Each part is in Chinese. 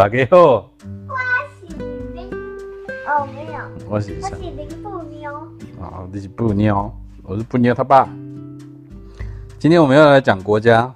大家好，我是林，哦没有，我是我是林布妞。啊，你是布妞，我是布妞他爸。今天我们要来讲国家，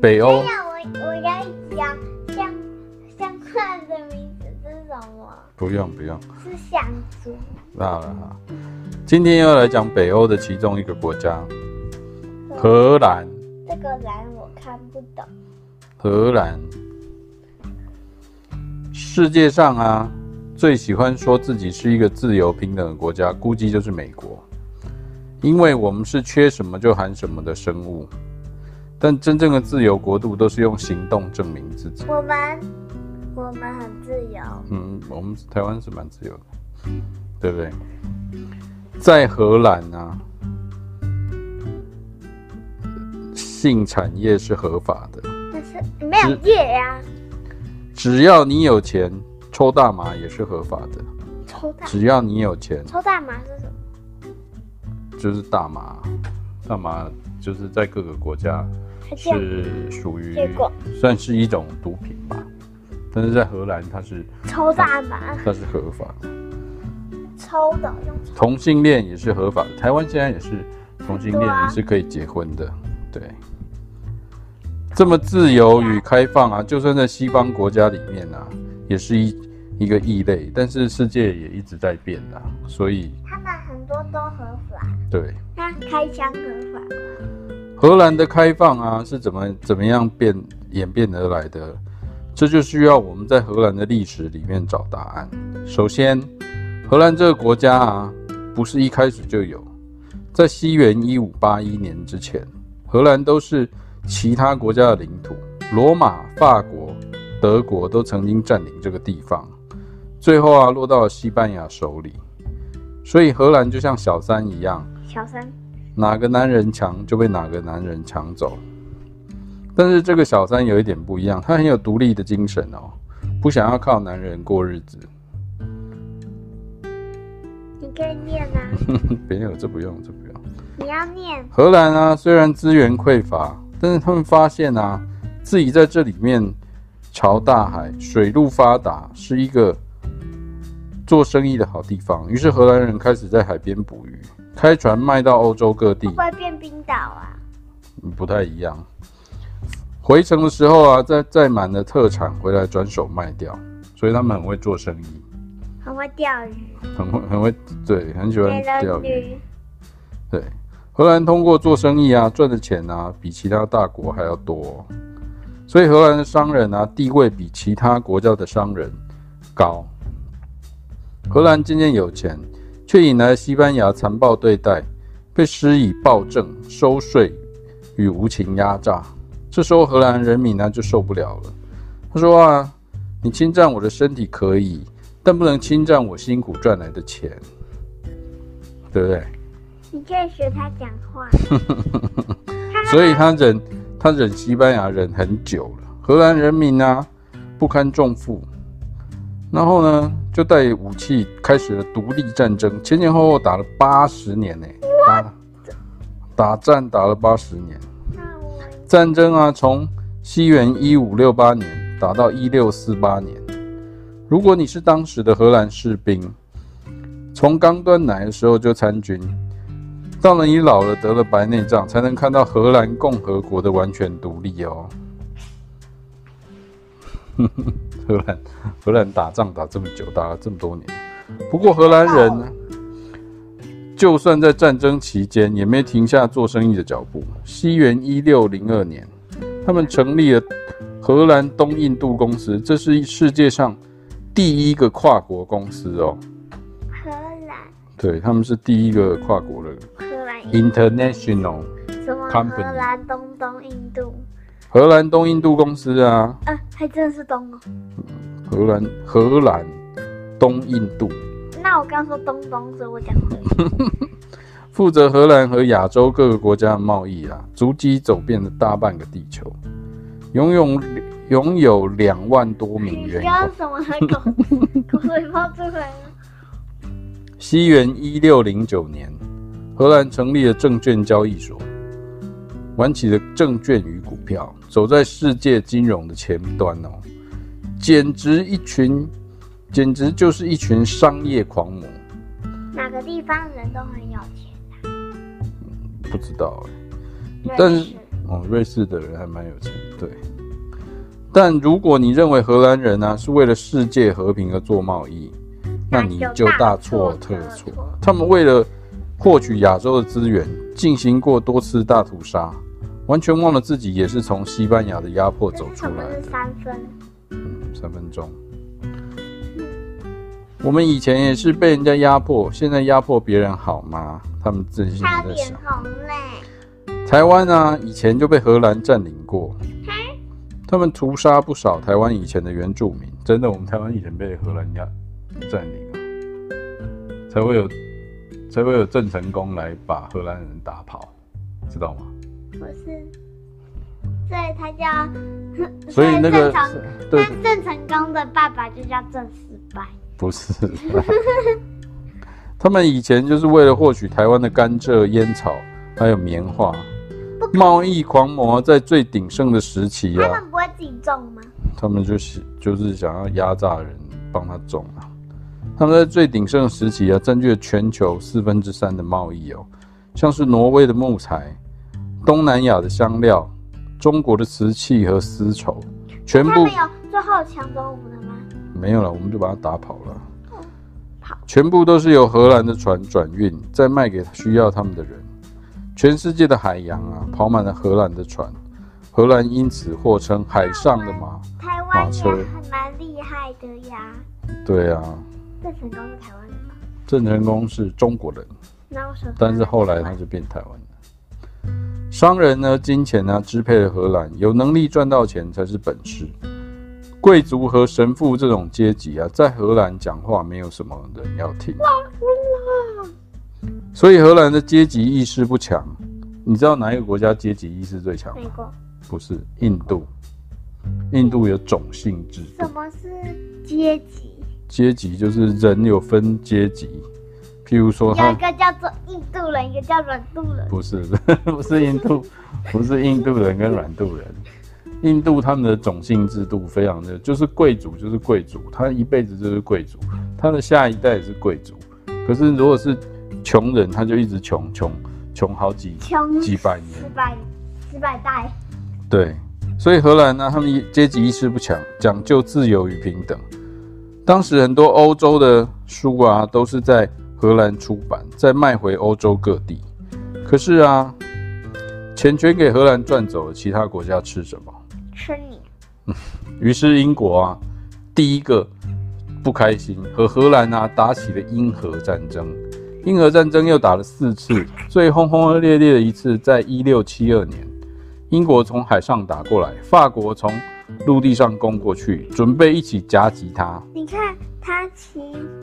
北欧。我我要讲像像它的名字是什么？不用不用，是象猪。好了好，今天要来讲北欧的其中一个国家，荷兰。这个兰我看不懂。荷兰。世界上啊，最喜欢说自己是一个自由平等的国家，估计就是美国，因为我们是缺什么就喊什么的生物。但真正的自由国度都是用行动证明自己。我们我们很自由。嗯，我们台湾是蛮自由的，对不对？在荷兰啊，性产业是合法的。但是没有业呀。只要你有钱，抽大麻也是合法的。抽大？只要你有钱。抽大麻是什么？就是大麻，大麻就是在各个国家是属于算是一种毒品吧。但是在荷兰，它是抽大麻，它是合法的。抽的用。同性恋也是合法的，台湾现在也是同性恋也是可以结婚的，对。这么自由与开放啊，就算在西方国家里面啊，也是一一个异类。但是世界也一直在变啊，所以他们很多都合法。对，那开枪合法吗？荷兰的开放啊，是怎么怎么样变演变而来的？这就需要我们在荷兰的历史里面找答案。首先，荷兰这个国家啊，不是一开始就有，在西元一五八一年之前，荷兰都是。其他国家的领土，罗马、法国、德国都曾经占领这个地方，最后啊落到了西班牙手里。所以荷兰就像小三一样，小三，哪个男人强就被哪个男人抢走。但是这个小三有一点不一样，他很有独立的精神哦，不想要靠男人过日子。你可以念啊。没有，这不用，这不用。你要念。荷兰啊，虽然资源匮乏。但是他们发现啊，自己在这里面朝大海，水路发达，是一个做生意的好地方。于是荷兰人开始在海边捕鱼，开船卖到欧洲各地。会不会变冰岛啊？不太一样。回程的时候啊，再载满了特产回来转手卖掉，所以他们很会做生意，很会钓鱼，很会很会，对，很喜欢钓鱼，对。荷兰通过做生意啊，赚的钱啊，比其他大国还要多，所以荷兰的商人啊，地位比其他国家的商人高。荷兰渐渐有钱，却引来西班牙残暴对待，被施以暴政、收税与无情压榨。这时候荷兰人民呢就受不了了，他说啊，你侵占我的身体可以，但不能侵占我辛苦赚来的钱，对不对？你可以学他讲话，所以他忍他忍西班牙忍很久了。荷兰人民啊不堪重负，然后呢就带武器开始了独立战争，前前后后打了八十年呢，打打战打了八十年。战争啊从西元一五六八年打到一六四八年。如果你是当时的荷兰士兵，从刚断奶的时候就参军。到了你老了得了白内障，才能看到荷兰共和国的完全独立哦。荷兰，荷兰打仗打这么久，打了这么多年。不过荷兰人呢，就算在战争期间，也没停下做生意的脚步。西元一六零二年，他们成立了荷兰东印度公司，这是世界上第一个跨国公司哦。荷兰，对，他们是第一个跨国的。International 什么？荷兰东东印度，荷兰东印度公司啊，啊，还真的是东哦。荷兰荷兰东印度。那我刚说东东，所以我讲对。负责荷兰和亚洲各个国家的贸易啊，足迹走遍了大半个地球，拥有拥有两万多名员工。什么口 口水冒出来了？西元一六零九年。荷兰成立了证券交易所，玩起了证券与股票，走在世界金融的前端哦。简直一群，简直就是一群商业狂魔。哪个地方人都很有钱啊？嗯，不知道哎、欸。但是哦，瑞士的人还蛮有钱，对。但如果你认为荷兰人呢、啊、是为了世界和平而做贸易，那你就大错特错。他们为了获取亚洲的资源，进行过多次大屠杀，完全忘了自己也是从西班牙的压迫走出来的。三分，嗯，三分钟。我们以前也是被人家压迫，现在压迫别人好吗？他们真心在想。台湾啊，以前就被荷兰占领过，他们屠杀不少台湾以前的原住民。真的，我们台湾以前被荷兰压占领，才会有才会有郑成功来把荷兰人打跑，知道吗？不是，所以他叫，所以那个对，郑成功的爸爸就叫郑失败。不是，他们以前就是为了获取台湾的甘蔗、烟草，还有棉花，贸易狂魔在最鼎盛的时期啊。他们不会自己种吗？他们就是就是想要压榨人，帮他种啊。他们在最鼎盛的时期啊，占据了全球四分之三的贸易哦，像是挪威的木材、东南亚的香料、中国的瓷器和丝绸，全部。他们有最后抢走我们的吗？没有了，我们就把它打跑了。跑，全部都是由荷兰的船转运，再卖给需要他们的人。全世界的海洋啊，跑满了荷兰的船，荷兰因此获称“海上的马”。台湾也还蛮厉害的呀。对啊。郑成功是台湾人吗？郑成功是中国人。但是后来他就变台湾人。商人呢，金钱呢，支配了荷兰，有能力赚到钱才是本事。贵族和神父这种阶级啊，在荷兰讲话没有什么人要听，所以荷兰的阶级意识不强。你知道哪一个国家阶级意识最强吗？美国？不是，印度。印度有种姓制。什么是阶级？阶级就是人有分阶级，譬如说，有一个叫做印度人，一个叫软度人。不是，不是印度，不是印度人跟软度人。印度他们的种姓制度非常的，就是贵族就是贵族，他一辈子就是贵族，他的下一代也是贵族。可是如果是穷人，他就一直穷穷穷好几几百年，几百几百代。对，所以荷兰呢，他们阶级意识不强，讲究自由与平等。当时很多欧洲的书啊，都是在荷兰出版，再卖回欧洲各地。可是啊，钱全给荷兰赚走了，其他国家吃什么？吃你。于是英国啊，第一个不开心，和荷兰啊打起了英荷战争。英荷战争又打了四次，最轰轰烈烈的一次，在一六七二年，英国从海上打过来，法国从陆地上攻过去，准备一起夹击他。你看他骑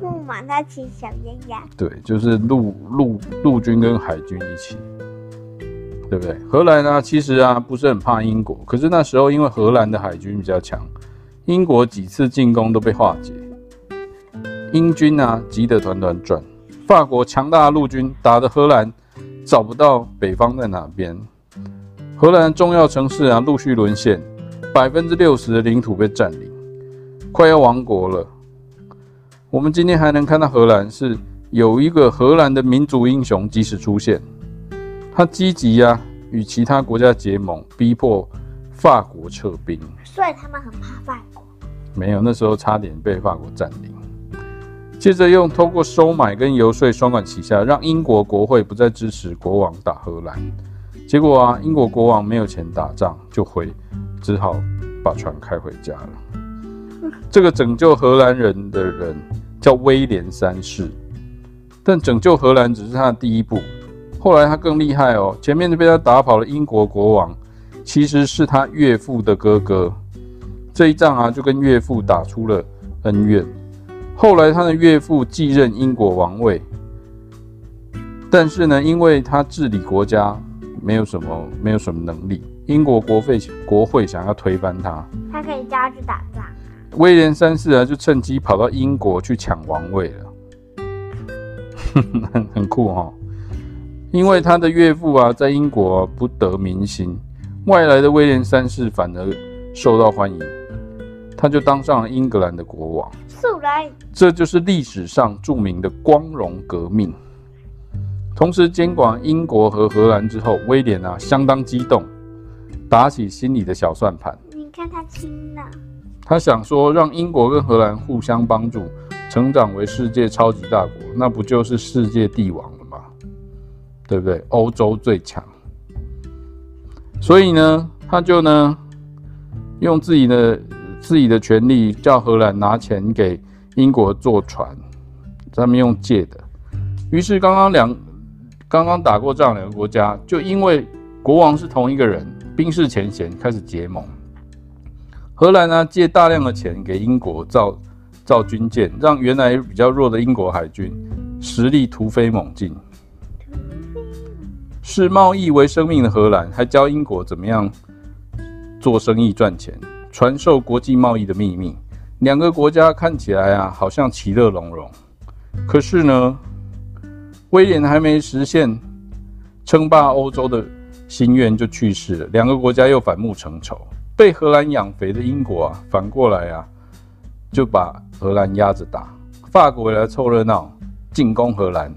木马，他骑小鸭鸭。对，就是陆陆陆军跟海军一起。对不对？荷兰呢，其实啊不是很怕英国，可是那时候因为荷兰的海军比较强，英国几次进攻都被化解，英军啊急得团团转，法国强大的陆军打得荷兰找不到北方在哪边，荷兰重要城市啊陆续沦陷，百分之六十的领土被占领，快要亡国了。我们今天还能看到荷兰是有一个荷兰的民族英雄及时出现。他积极呀，与其他国家结盟，逼迫法国撤兵。所以他们很怕法国。没有，那时候差点被法国占领。接着用通过收买跟游说双管齐下，让英国国会不再支持国王打荷兰。结果啊，英国国王没有钱打仗，就回，只好把船开回家了。这个拯救荷兰人的人叫威廉三世，但拯救荷兰只是他的第一步。后来他更厉害哦，前面被他打跑了英国国王，其实是他岳父的哥哥。这一仗啊，就跟岳父打出了恩怨。后来他的岳父继任英国王位，但是呢，因为他治理国家没有什么没有什么能力，英国国会国会想要推翻他，他可以叫他去打仗。威廉三世啊，就趁机跑到英国去抢王位了，很 很酷哈、哦。因为他的岳父啊，在英国不得民心，外来的威廉三世反而受到欢迎。他就当上了英格兰的国王。素来，这就是历史上著名的光荣革命。同时监管英国和荷兰之后，威廉啊相当激动，打起心里的小算盘。你看他亲了。他想说，让英国跟荷兰互相帮助，成长为世界超级大国，那不就是世界帝王了吗？对不对？欧洲最强。所以呢，他就呢，用自己的自己的权利，叫荷兰拿钱给英国坐船，他们用借的。于是刚刚两刚刚打过仗两个国家，就因为国王是同一个人，冰释前嫌，开始结盟。荷兰呢，借大量的钱给英国造造军舰，让原来比较弱的英国海军实力突飞猛进。视贸易为生命的荷兰，还教英国怎么样做生意赚钱，传授国际贸易的秘密。两个国家看起来啊，好像其乐融融。可是呢，威廉还没实现称霸欧洲的心愿就去世了，两个国家又反目成仇。被荷兰养肥的英国啊，反过来啊，就把荷兰压着打。法国也来凑热闹，进攻荷兰。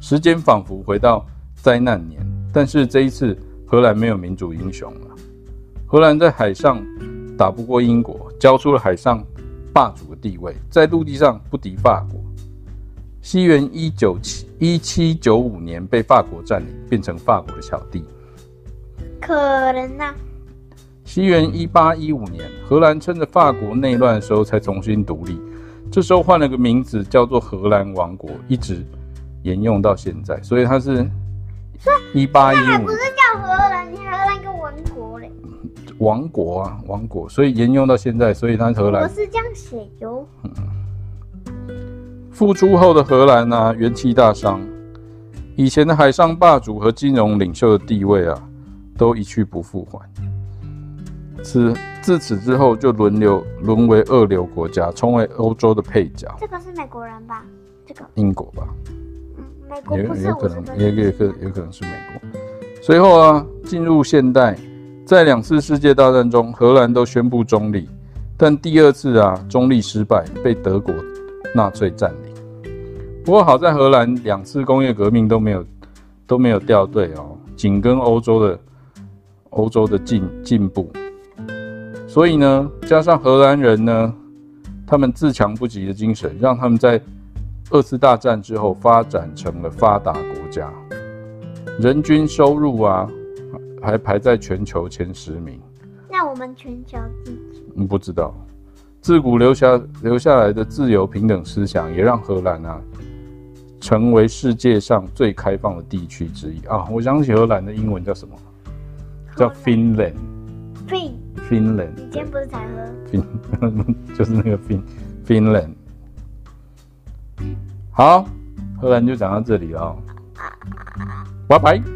时间仿佛回到灾难年，但是这一次荷兰没有民主英雄了。荷兰在海上打不过英国，交出了海上霸主的地位，在陆地上不敌法国。西元一九七一七九五年被法国占领，变成法国的小弟。可能呐、啊。西元一八一五年，荷兰趁着法国内乱的时候才重新独立，这时候换了个名字，叫做荷兰王国，一直沿用到现在。所以它是一八一五，还不是叫荷兰，你荷兰一个王国嘞？王国啊，王国，所以沿用到现在，所以它是荷兰。我是这样写哟。复出后的荷兰呢、啊，元气大伤，以前的海上霸主和金融领袖的地位啊，都一去不复还。此自此之后就轮流沦为二流国家，成为欧洲的配角。这个是美国人吧？这个英国吧？嗯，美国也有可能，也也可有可能是美国。随后啊，进入现代，在两次世界大战中，荷兰都宣布中立，但第二次啊，中立失败，被德国纳粹占领。不过好在荷兰两次工业革命都没有都没有掉队哦，紧跟欧洲的欧洲的进进步。所以呢，加上荷兰人呢，他们自强不息的精神，让他们在二次大战之后发展成了发达国家，人均收入啊，还排在全球前十名。那我们全球第几？嗯，不知道。自古留下留下来的自由平等思想，也让荷兰啊，成为世界上最开放的地区之一啊。我想起荷兰的英文叫什么？叫 Finland。Fin。Finland，你今天不是才喝？Fin，就是那个 Fin Finland。好，荷兰就讲到这里了，拜拜。